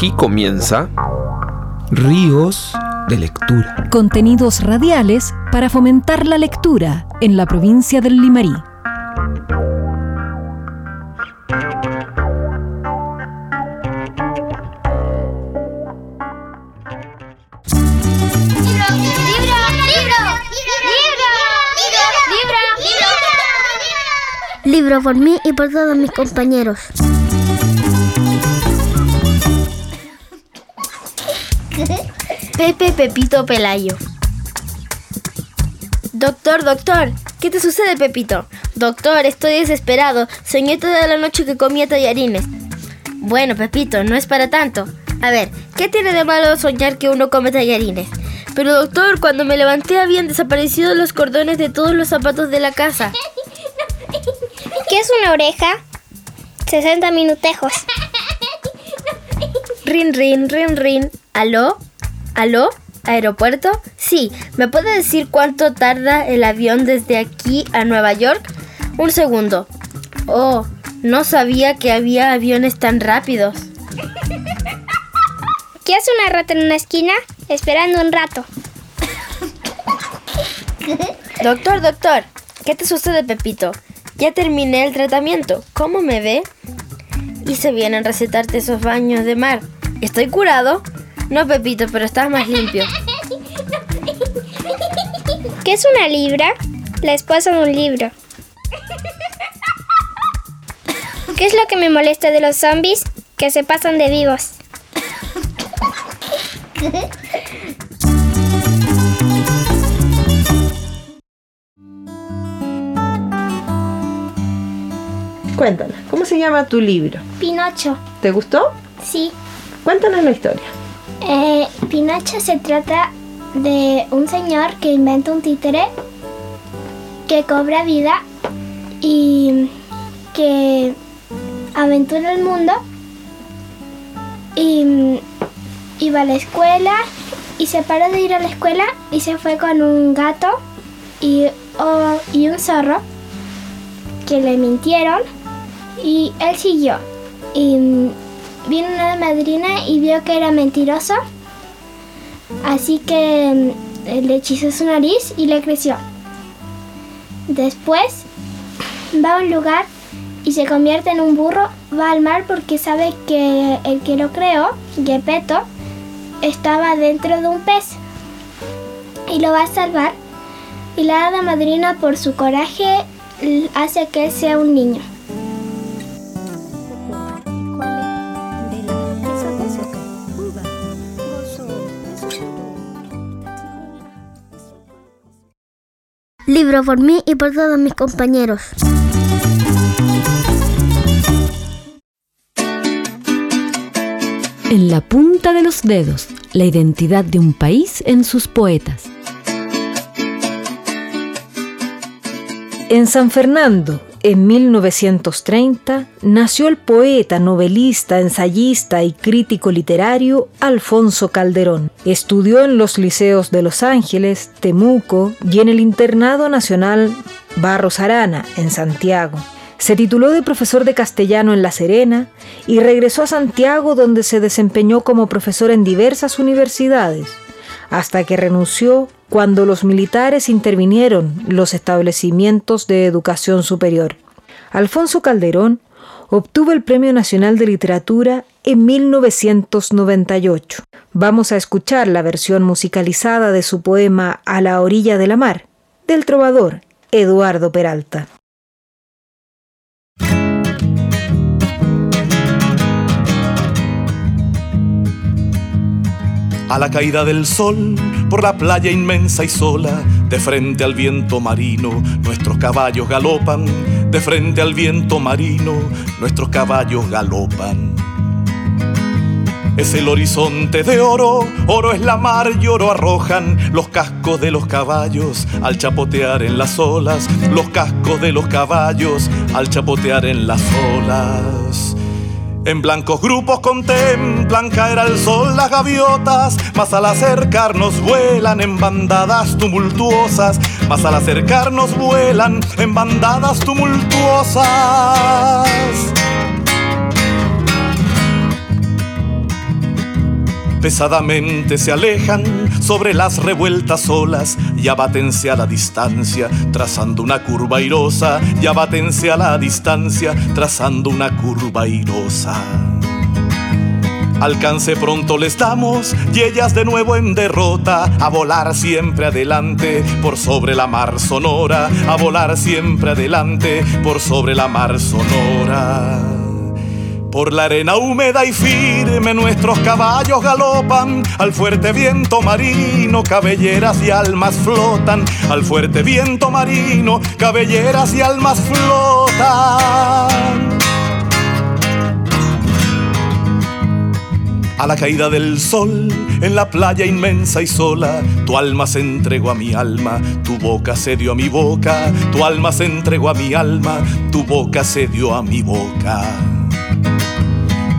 Aquí comienza Ríos de Lectura. Contenidos radiales para fomentar la lectura en la provincia del Limarí. Libro por mí y por todos mis compañeros. Pepe Pepito Pelayo. Doctor, doctor, ¿qué te sucede, Pepito? Doctor, estoy desesperado. Soñé toda la noche que comía tallarines. Bueno, Pepito, no es para tanto. A ver, ¿qué tiene de malo soñar que uno come tallarines? Pero doctor, cuando me levanté habían desaparecido los cordones de todos los zapatos de la casa. ¿Qué es una oreja? 60 minutejos. Rin, rin, rin, rin. ¿Aló? ¿Aló? ¿Aeropuerto? Sí, ¿me puede decir cuánto tarda el avión desde aquí a Nueva York? Un segundo. Oh, no sabía que había aviones tan rápidos. ¿Qué hace una rata en una esquina? Esperando un rato. Doctor, doctor, ¿qué te sucede, Pepito? Ya terminé el tratamiento. ¿Cómo me ve? Hice bien en recetarte esos baños de mar. ¿Estoy curado? No, Pepito, pero estás más limpio. ¿Qué es una libra? La esposa de un libro. ¿Qué es lo que me molesta de los zombies? Que se pasan de vivos. Cuéntanos, ¿cómo se llama tu libro? Pinocho. ¿Te gustó? Sí. Cuéntanos la historia. Eh, se trata de un señor que inventa un títere que cobra vida y que aventura el mundo y iba a la escuela y se paró de ir a la escuela y se fue con un gato y, oh, y un zorro que le mintieron y él siguió y vino una madrina y vio que era mentiroso así que mm, le hechizó su nariz y le creció después va a un lugar y se convierte en un burro, va al mar porque sabe que el que lo creó, Gepetto, estaba dentro de un pez y lo va a salvar. Y la hada madrina por su coraje hace que él sea un niño. Libro por mí y por todos mis compañeros. En la punta de los dedos, la identidad de un país en sus poetas. En San Fernando, en 1930, nació el poeta, novelista, ensayista y crítico literario Alfonso Calderón. Estudió en los liceos de Los Ángeles, Temuco y en el Internado Nacional Barros Arana, en Santiago. Se tituló de profesor de castellano en La Serena y regresó a Santiago donde se desempeñó como profesor en diversas universidades, hasta que renunció cuando los militares intervinieron los establecimientos de educación superior. Alfonso Calderón obtuvo el Premio Nacional de Literatura en 1998. Vamos a escuchar la versión musicalizada de su poema A la orilla de la mar, del trovador Eduardo Peralta. A la caída del sol, por la playa inmensa y sola, de frente al viento marino, nuestros caballos galopan. De frente al viento marino, nuestros caballos galopan. Es el horizonte de oro, oro es la mar y oro arrojan los cascos de los caballos al chapotear en las olas, los cascos de los caballos al chapotear en las olas. En blancos grupos contemplan caer al sol las gaviotas, mas al acercarnos vuelan en bandadas tumultuosas, mas al acercarnos vuelan en bandadas tumultuosas. pesadamente se alejan sobre las revueltas olas y abátense a la distancia, trazando una curva airosa, y abátense a la distancia, trazando una curva airosa. Alcance pronto les damos y ellas de nuevo en derrota, a volar siempre adelante por sobre la mar sonora, a volar siempre adelante por sobre la mar sonora. Por la arena húmeda y firme nuestros caballos galopan, al fuerte viento marino cabelleras y almas flotan, al fuerte viento marino cabelleras y almas flotan. A la caída del sol, en la playa inmensa y sola, tu alma se entregó a mi alma, tu boca se dio a mi boca, tu alma se entregó a mi alma, tu boca se dio a mi boca.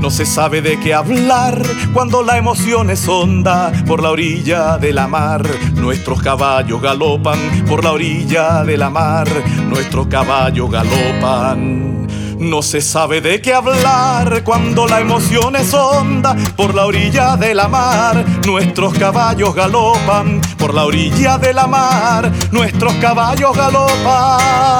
No se sabe de qué hablar cuando la emoción es honda por la orilla de la mar. Nuestros caballos galopan por la orilla de la mar. Nuestros caballos galopan. No se sabe de qué hablar cuando la emoción es honda por la orilla de la mar. Nuestros caballos galopan por la orilla de la mar. Nuestros caballos galopan.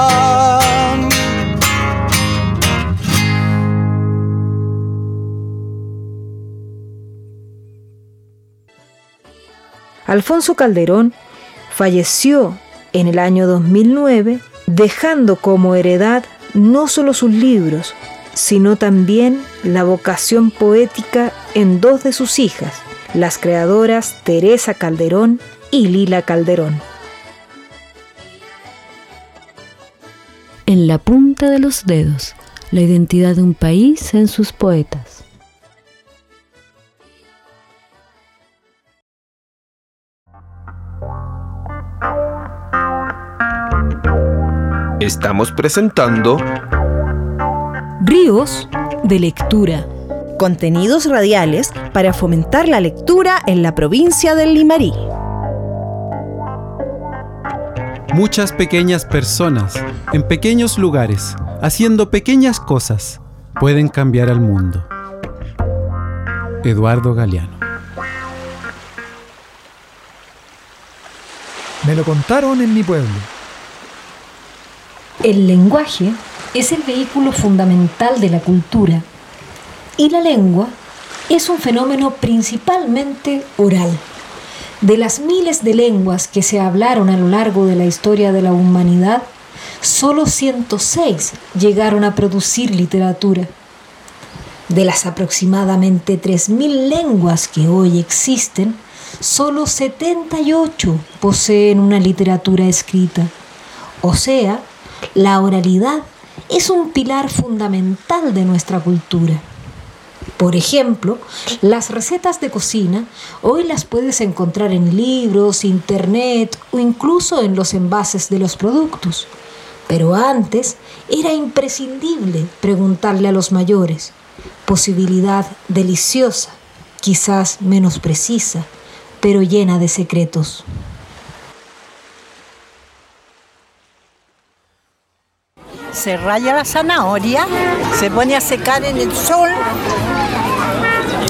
Alfonso Calderón falleció en el año 2009 dejando como heredad no solo sus libros, sino también la vocación poética en dos de sus hijas, las creadoras Teresa Calderón y Lila Calderón. En la punta de los dedos, la identidad de un país en sus poetas. Estamos presentando Ríos de lectura. Contenidos radiales para fomentar la lectura en la provincia del Limarí. Muchas pequeñas personas, en pequeños lugares, haciendo pequeñas cosas, pueden cambiar al mundo. Eduardo Galeano. Me lo contaron en mi pueblo. El lenguaje es el vehículo fundamental de la cultura y la lengua es un fenómeno principalmente oral. De las miles de lenguas que se hablaron a lo largo de la historia de la humanidad, solo 106 llegaron a producir literatura. De las aproximadamente 3.000 lenguas que hoy existen, solo 78 poseen una literatura escrita, o sea, la oralidad es un pilar fundamental de nuestra cultura. Por ejemplo, las recetas de cocina hoy las puedes encontrar en libros, internet o incluso en los envases de los productos. Pero antes era imprescindible preguntarle a los mayores. Posibilidad deliciosa, quizás menos precisa, pero llena de secretos. Se raya la zanahoria, se pone a secar en el sol,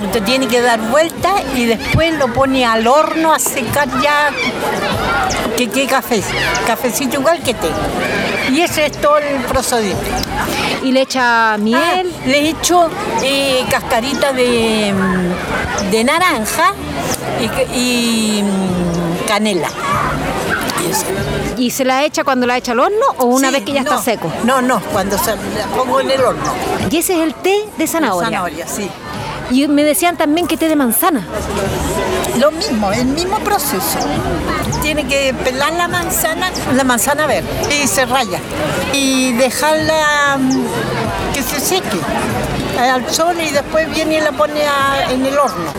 usted tiene que dar vuelta y después lo pone al horno a secar ya que qué café, cafecito igual que té. Y ese es todo el procedimiento. ¿Y le echa miel? Ah, le echo eh, cascarita de, de naranja y, y mm, canela. ¿Y se la echa cuando la echa al horno o una Sí, vez que ya está seco? No, no, cuando se la pongo en el horno. Y ese es el té de zanahoria. Zanahoria, sí. Y me decían también que té de manzana. Lo mismo, el mismo proceso. Tiene que pelar la manzana, la manzana verde, y se raya. Y dejarla mm, que se seque al sol y después viene y la pone a- en el horno.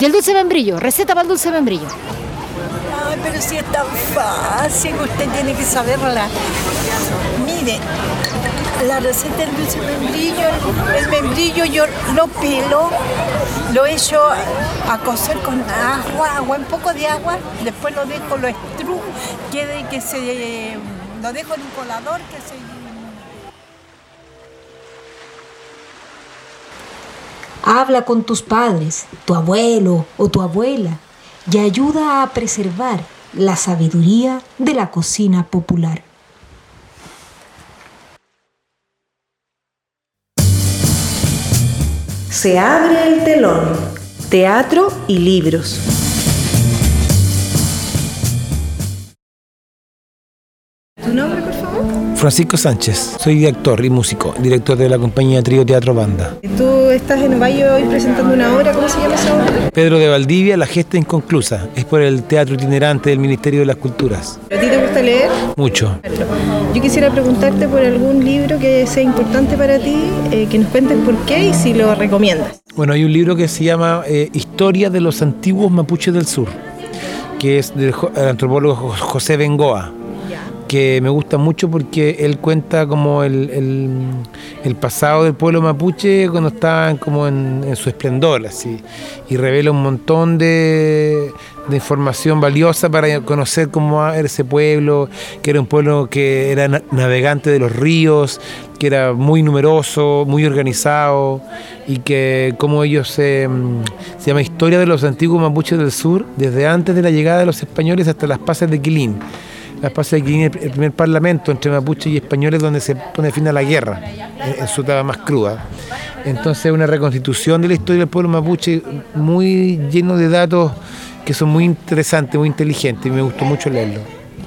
Y el dulce membrillo, receta para el dulce membrillo. Pero si es tan fácil, usted tiene que saberla. Mire, la receta del dulce membrillo, el membrillo yo lo pelo, lo echo a cocer con agua, agua, un poco de agua, después lo dejo, lo estrujo, quede que se, lo dejo en un colador que se Habla con tus padres, tu abuelo o tu abuela y ayuda a preservar la sabiduría de la cocina popular. Se abre el telón. Teatro y libros. ¿Tu nombre? Francisco Sánchez, soy actor y músico, director de la compañía Trío Teatro Banda. Tú estás en Valle hoy presentando una obra, ¿cómo se llama esa obra? Pedro de Valdivia, La gesta inconclusa, es por el teatro itinerante del Ministerio de las Culturas. ¿A ti te gusta leer? Mucho. Yo quisiera preguntarte por algún libro que sea importante para ti, eh, que nos cuentes por qué y si lo recomiendas. Bueno, hay un libro que se llama eh, Historia de los antiguos mapuches del sur, que es del antropólogo Jo- José Bengoa que me gusta mucho porque él cuenta como el, el- pasado del pueblo mapuche cuando estaban como en, su esplendor, así, y revela un montón de, de información valiosa para conocer cómo era ese pueblo, que era un pueblo que era na- navegante de los ríos, que era muy numeroso, muy organizado, y que como ellos se, se llama Historia de los antiguos mapuches del sur, desde antes de la llegada de los españoles hasta las pasas de Quilín. Las pasas de Quilín, el el primer parlamento entre mapuches y españoles donde se pone fin a la guerra, en, en su etapa más cruda. Entonces una reconstitución de la historia del pueblo mapuche muy lleno de datos que son muy interesantes, muy inteligentes, y me gustó mucho leerlo.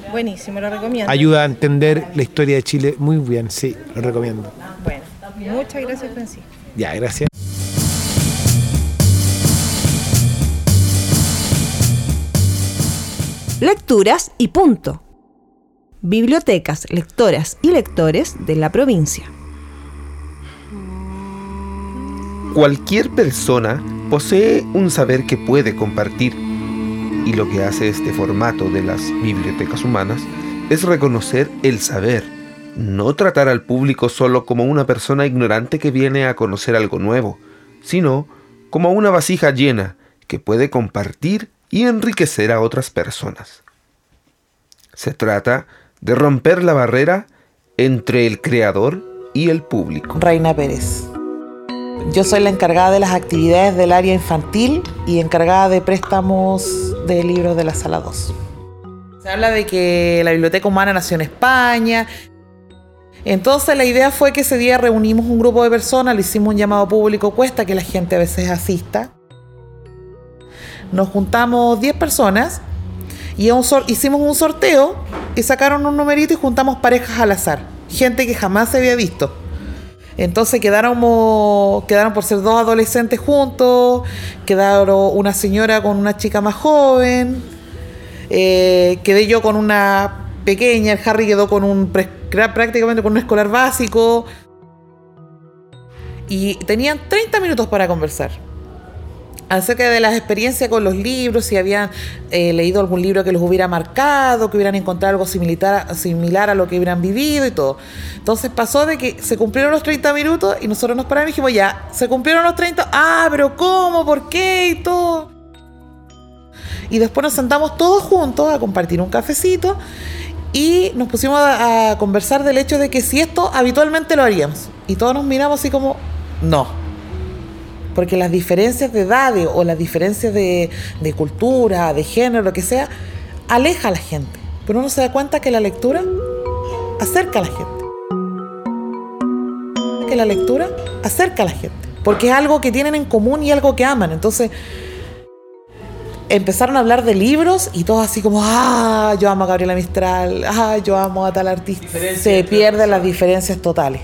Buenísimo, lo recomiendo. Ayuda a entender la historia de Chile muy bien, sí, lo recomiendo. Bueno, muchas gracias, Francisco. Ya, gracias. Lecturas y punto. Bibliotecas, lectoras y lectores de la provincia. Cualquier persona posee un saber que puede compartir y lo que hace este formato de las bibliotecas humanas es reconocer el saber, no tratar al público solo como una persona ignorante que viene a conocer algo nuevo, sino como una vasija llena que puede compartir y enriquecer a otras personas. Se trata de romper la barrera entre el creador y el público. Reina Pérez. Yo soy la encargada de las actividades del área infantil y encargada de préstamos de libros de la sala 2. Se habla de que la Biblioteca Humana nació en España. Entonces la idea fue que ese día reunimos un grupo de personas, le hicimos un llamado público, cuesta que la gente a veces asista. Nos juntamos 10 personas y hicimos un sorteo y sacaron un numerito y juntamos parejas al azar. Gente que jamás se había visto. Entonces quedaron, quedaron por ser dos adolescentes juntos, quedaron una señora con una chica más joven, eh, quedé yo con una pequeña, el Harry quedó con un prácticamente con un escolar básico y tenían 30 minutos para conversar acerca de las experiencias con los libros, si habían eh, leído algún libro que los hubiera marcado, que hubieran encontrado algo similar, similar a lo que hubieran vivido y todo. Entonces pasó de que se cumplieron los 30 minutos y nosotros nos paramos y dijimos, ya, se cumplieron los 30, ah, pero ¿cómo? ¿Por qué? Y todo. Y después nos sentamos todos juntos a compartir un cafecito y nos pusimos a, a conversar del hecho de que si esto habitualmente lo haríamos. Y todos nos miramos así como, no porque las diferencias de edades o las diferencias de, de, cultura, de género, lo que sea, aleja a la gente. Pero uno se da cuenta que la lectura acerca a la gente. Que la lectura acerca a la gente. Porque es algo que tienen en común y algo que aman. Entonces, empezaron a hablar de libros y todos así como, ah, yo amo a Gabriela Mistral, ah, yo amo a tal artista. Se pierden las diferencias totales.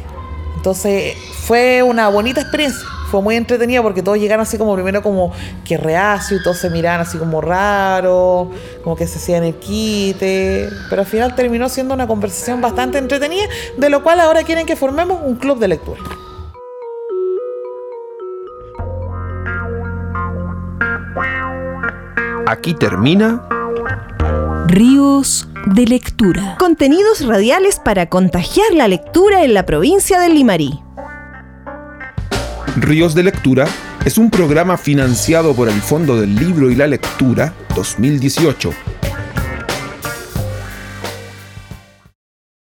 Entonces, fue una bonita experiencia fue muy entretenida porque todos llegaron así como primero como que reacio y todos se miraban así como raro, como que se hacían el quite, pero al final terminó siendo una conversación bastante entretenida, de lo cual ahora quieren que formemos un club de lectura. Aquí termina Ríos de lectura. Contenidos radiales para contagiar la lectura en la provincia del Limarí. Ríos de Lectura es un programa financiado por el Fondo del Libro y la Lectura 2018